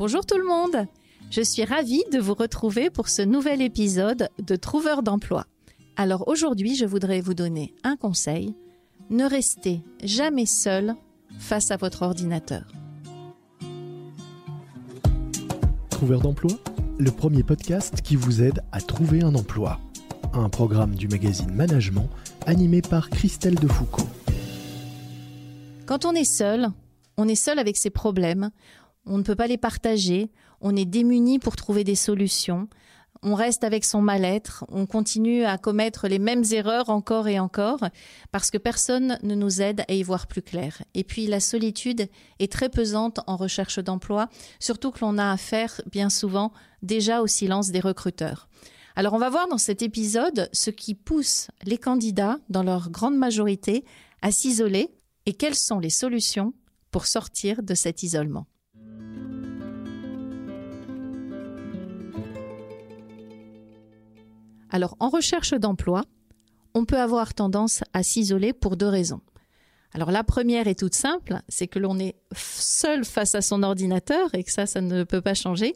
Bonjour tout le monde Je suis ravie de vous retrouver pour ce nouvel épisode de Trouveur d'emploi. Alors aujourd'hui, je voudrais vous donner un conseil. Ne restez jamais seul face à votre ordinateur. Trouveur d'emploi, le premier podcast qui vous aide à trouver un emploi. Un programme du magazine Management animé par Christelle Defoucault. Quand on est seul, on est seul avec ses problèmes, on ne peut pas les partager, on est démuni pour trouver des solutions, on reste avec son mal-être, on continue à commettre les mêmes erreurs encore et encore parce que personne ne nous aide à y voir plus clair. Et puis la solitude est très pesante en recherche d'emploi, surtout que l'on a affaire bien souvent déjà au silence des recruteurs. Alors on va voir dans cet épisode ce qui pousse les candidats, dans leur grande majorité, à s'isoler et quelles sont les solutions pour sortir de cet isolement. Alors, en recherche d'emploi, on peut avoir tendance à s'isoler pour deux raisons. Alors, la première est toute simple, c'est que l'on est seul face à son ordinateur et que ça, ça ne peut pas changer.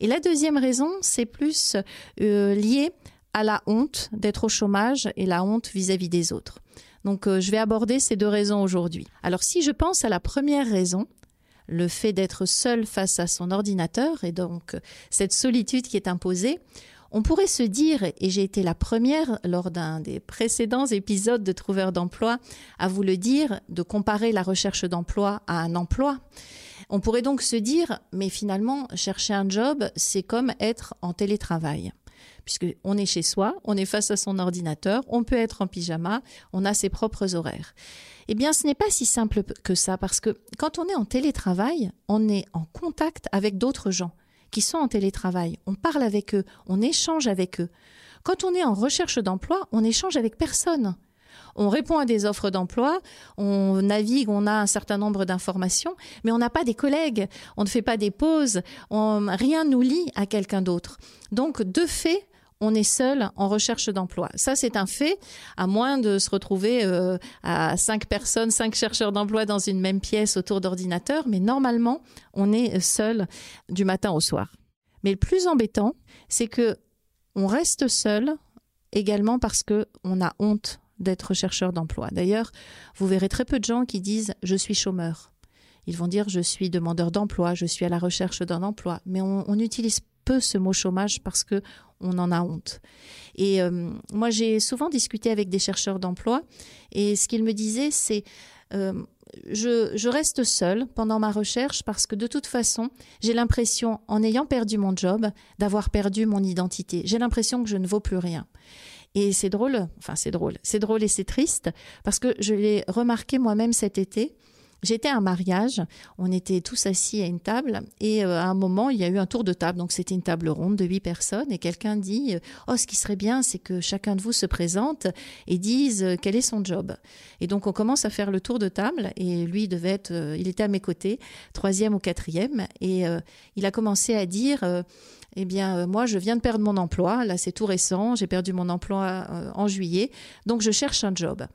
Et la deuxième raison, c'est plus euh, lié à la honte d'être au chômage et la honte vis-à-vis des autres. Donc, euh, je vais aborder ces deux raisons aujourd'hui. Alors, si je pense à la première raison, le fait d'être seul face à son ordinateur et donc cette solitude qui est imposée, on pourrait se dire, et j'ai été la première lors d'un des précédents épisodes de Trouveur d'emploi à vous le dire, de comparer la recherche d'emploi à un emploi. On pourrait donc se dire, mais finalement, chercher un job, c'est comme être en télétravail. Puisqu'on est chez soi, on est face à son ordinateur, on peut être en pyjama, on a ses propres horaires. Eh bien, ce n'est pas si simple que ça, parce que quand on est en télétravail, on est en contact avec d'autres gens qui sont en télétravail. On parle avec eux, on échange avec eux. Quand on est en recherche d'emploi, on échange avec personne. On répond à des offres d'emploi, on navigue, on a un certain nombre d'informations, mais on n'a pas des collègues, on ne fait pas des pauses, on, rien nous lie à quelqu'un d'autre. Donc, de fait, on est seul en recherche d'emploi. Ça, c'est un fait, à moins de se retrouver euh, à cinq personnes, cinq chercheurs d'emploi dans une même pièce autour d'ordinateur, mais normalement, on est seul du matin au soir. Mais le plus embêtant, c'est que on reste seul également parce que on a honte d'être chercheur d'emploi. D'ailleurs, vous verrez très peu de gens qui disent je suis chômeur. Ils vont dire je suis demandeur d'emploi, je suis à la recherche d'un emploi, mais on, on utilise peu ce mot chômage parce que on en a honte. Et euh, moi, j'ai souvent discuté avec des chercheurs d'emploi et ce qu'ils me disaient, c'est euh, je, je, reste seule pendant ma recherche parce que de toute façon, j'ai l'impression, en ayant perdu mon job, d'avoir perdu mon identité. J'ai l'impression que je ne vaux plus rien. Et c'est drôle, enfin c'est drôle, c'est drôle et c'est triste parce que je l'ai remarqué moi-même cet été. J'étais à un mariage, on était tous assis à une table et euh, à un moment il y a eu un tour de table, donc c'était une table ronde de huit personnes et quelqu'un dit oh ce qui serait bien c'est que chacun de vous se présente et dise euh, quel est son job. Et donc on commence à faire le tour de table et lui devait être, euh, il était à mes côtés, troisième ou quatrième et il a commencé à dire eh bien, moi, je viens de perdre mon emploi. Là, c'est tout récent. J'ai perdu mon emploi en juillet. Donc, je cherche un job.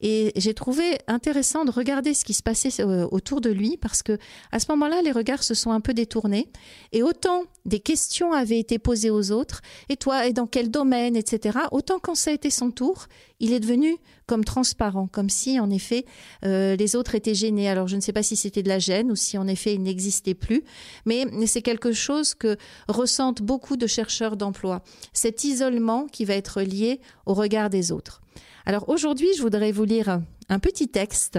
Et j'ai trouvé intéressant de regarder ce qui se passait euh, autour de lui parce que à ce moment-là, les regards se sont un peu détournés et autant des questions avaient été posées aux autres, et toi, et dans quel domaine, etc., autant quand ça a été son tour, il est devenu comme transparent, comme si en effet euh, les autres étaient gênés. Alors je ne sais pas si c'était de la gêne ou si en effet il n'existait plus, mais c'est quelque chose que ressentent beaucoup de chercheurs d'emploi, cet isolement qui va être lié au regard des autres. Alors aujourd'hui, je voudrais vous lire un petit texte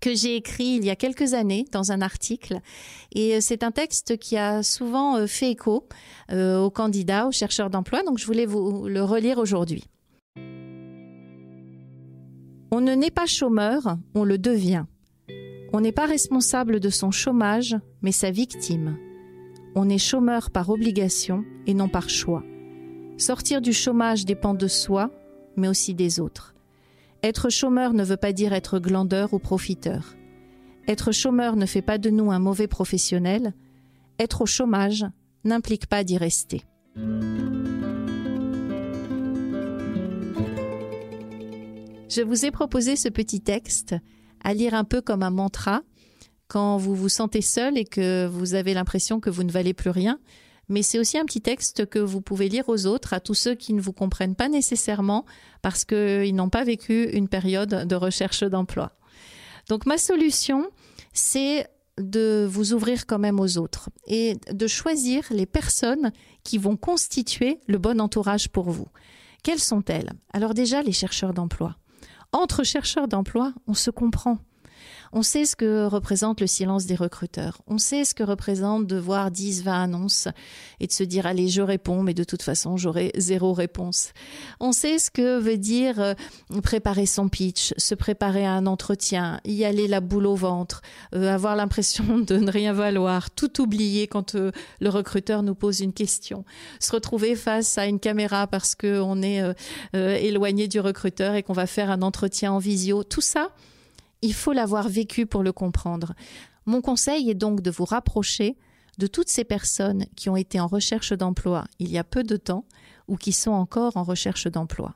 que j'ai écrit il y a quelques années dans un article. Et euh, c'est un texte qui a souvent euh, fait écho euh, aux candidats, aux chercheurs d'emploi. Donc je voulais vous le relire aujourd'hui. On ne naît pas chômeur, on le devient. On n'est pas responsable de son chômage, mais sa victime. On est chômeur par obligation et non par choix. Sortir du chômage dépend de soi, mais aussi des autres. Être chômeur ne veut pas dire être glandeur ou profiteur. Être chômeur ne fait pas de nous un mauvais professionnel. Être au chômage n'implique pas d'y rester. Je vous ai proposé ce petit texte à lire un peu comme un mantra quand vous vous sentez seul et que vous avez l'impression que vous ne valez plus rien. Mais c'est aussi un petit texte que vous pouvez lire aux autres, à tous ceux qui ne vous comprennent pas nécessairement parce qu'ils n'ont pas vécu une période de recherche d'emploi. Donc ma solution, c'est de vous ouvrir quand même aux autres et de choisir les personnes qui vont constituer le bon entourage pour vous. Quelles sont-elles? Alors déjà, les chercheurs d'emploi. Entre chercheurs d'emploi, on se comprend. On sait ce que représente le silence des recruteurs. On sait ce que représente de voir 10, 20 annonces et de se dire allez, je réponds, mais de toute façon, j'aurai zéro réponse. On sait ce que veut dire euh, préparer son pitch, se préparer à un entretien, y aller la boule au ventre, euh, avoir l'impression de ne rien valoir, tout oublier quand euh, le recruteur nous pose une question, se retrouver face à une caméra parce qu'on est éloigné du recruteur et qu'on va faire un entretien en visio. Tout ça, il faut l'avoir vécu pour le comprendre. Mon conseil est donc de vous rapprocher de toutes ces personnes qui ont été en recherche d'emploi il y a peu de temps ou qui sont encore en recherche d'emploi.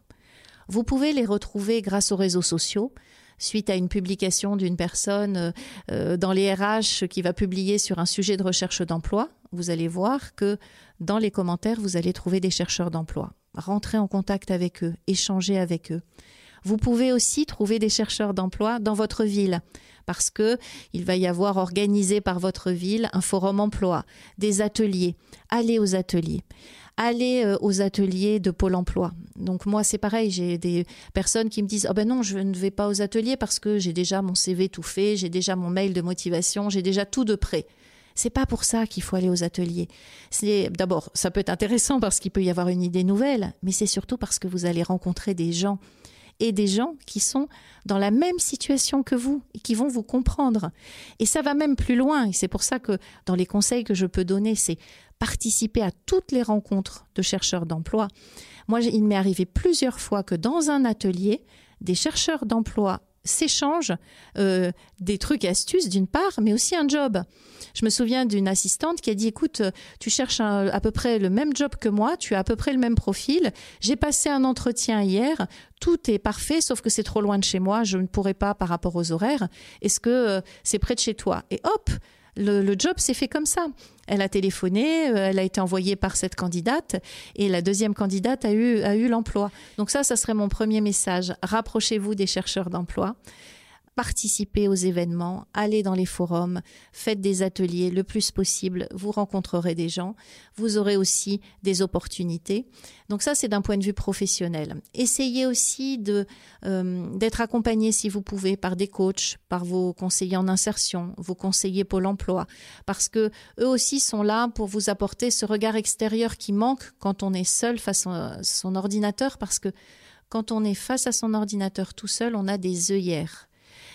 Vous pouvez les retrouver grâce aux réseaux sociaux, suite à une publication d'une personne euh, dans les RH qui va publier sur un sujet de recherche d'emploi. Vous allez voir que dans les commentaires, vous allez trouver des chercheurs d'emploi. Rentrez en contact avec eux, échangez avec eux. Vous pouvez aussi trouver des chercheurs d'emploi dans votre ville parce que il va y avoir organisé par votre ville un forum emploi, des ateliers. Allez aux ateliers. Allez euh, aux ateliers de Pôle emploi. Donc moi c'est pareil, j'ai des personnes qui me disent "Oh ben non, je ne vais pas aux ateliers parce que j'ai déjà mon CV tout fait, j'ai déjà mon mail de motivation, j'ai déjà tout de prêt." C'est pas pour ça qu'il faut aller aux ateliers. C'est d'abord, ça peut être intéressant parce qu'il peut y avoir une idée nouvelle, mais c'est surtout parce que vous allez rencontrer des gens et des gens qui sont dans la même situation que vous et qui vont vous comprendre. Et ça va même plus loin. Et c'est pour ça que dans les conseils que je peux donner, c'est participer à toutes les rencontres de chercheurs d'emploi. Moi, il m'est arrivé plusieurs fois que dans un atelier, des chercheurs d'emploi s'échangent euh, des trucs astuces d'une part, mais aussi un job. Je me souviens d'une assistante qui a dit écoute, tu cherches à peu près le même job que moi, tu as à peu près le même profil. J'ai passé un entretien hier, tout est parfait, sauf que c'est trop loin de chez moi, je ne pourrais pas par rapport aux horaires. Est-ce que euh, c'est près de chez toi? Et hop, le, job s'est fait comme ça. Elle a téléphoné, euh, elle a été envoyée par cette candidate et la deuxième candidate a eu, a eu l'emploi. Donc ça, ça serait mon premier message. Rapprochez-vous des chercheurs d'emploi participez aux événements, allez dans les forums, faites des ateliers. Le plus possible, vous rencontrerez des gens, vous aurez aussi des opportunités. Donc ça, c'est d'un point de vue professionnel. Essayez aussi euh, d'être accompagné si vous pouvez par des coachs, par vos conseillers en insertion, vos conseillers Pôle Emploi, parce que eux aussi sont là pour vous apporter ce regard extérieur qui manque quand on est seul face à son ordinateur, parce que quand on est face à son ordinateur tout seul, on a des œillères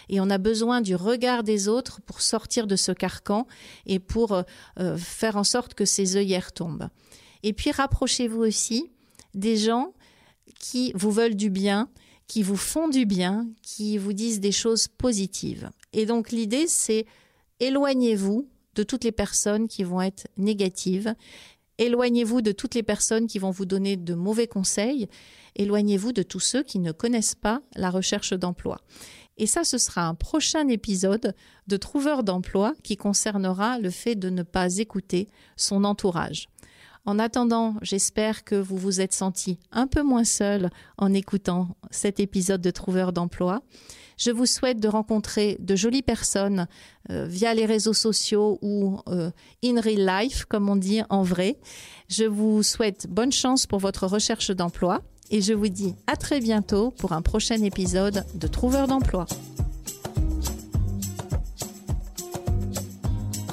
et on a besoin du regard des autres pour sortir de ce carcan et pour euh, euh, faire en sorte que ces œillères tombent. Et puis rapprochez-vous aussi des gens qui vous veulent du bien, qui vous font du bien, qui vous disent des choses positives. Et donc l'idée, c'est éloignez-vous de toutes les personnes qui vont être négatives, éloignez-vous de toutes les personnes qui vont vous donner de mauvais conseils, éloignez-vous de tous ceux qui ne connaissent pas la recherche d'emploi. Et ça, ce sera un prochain épisode de Trouveur d'emploi qui concernera le fait de ne pas écouter son entourage. En attendant, j'espère que vous vous êtes senti un peu moins seul en écoutant cet épisode de Trouveur d'emploi. Je vous souhaite de rencontrer de jolies personnes euh, via les réseaux sociaux ou euh, in real life, comme on dit en vrai. Je vous souhaite bonne chance pour votre recherche d'emploi et je vous dis à très bientôt pour un prochain épisode de Trouveur d'emploi.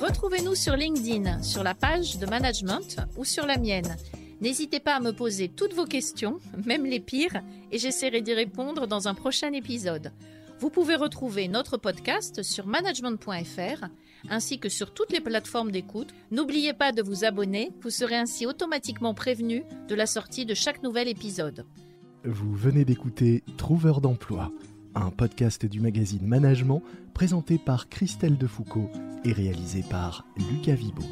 Retrouvez-nous sur LinkedIn, sur la page de management ou sur la mienne. N'hésitez pas à me poser toutes vos questions, même les pires, et j'essaierai d'y répondre dans un prochain épisode. Vous pouvez retrouver notre podcast sur management.fr ainsi que sur toutes les plateformes d'écoute. N'oubliez pas de vous abonner, vous serez ainsi automatiquement prévenu de la sortie de chaque nouvel épisode. Vous venez d'écouter Trouveur d'emploi, un podcast du magazine Management présenté par Christelle Defoucault et réalisé par Lucas Vibo.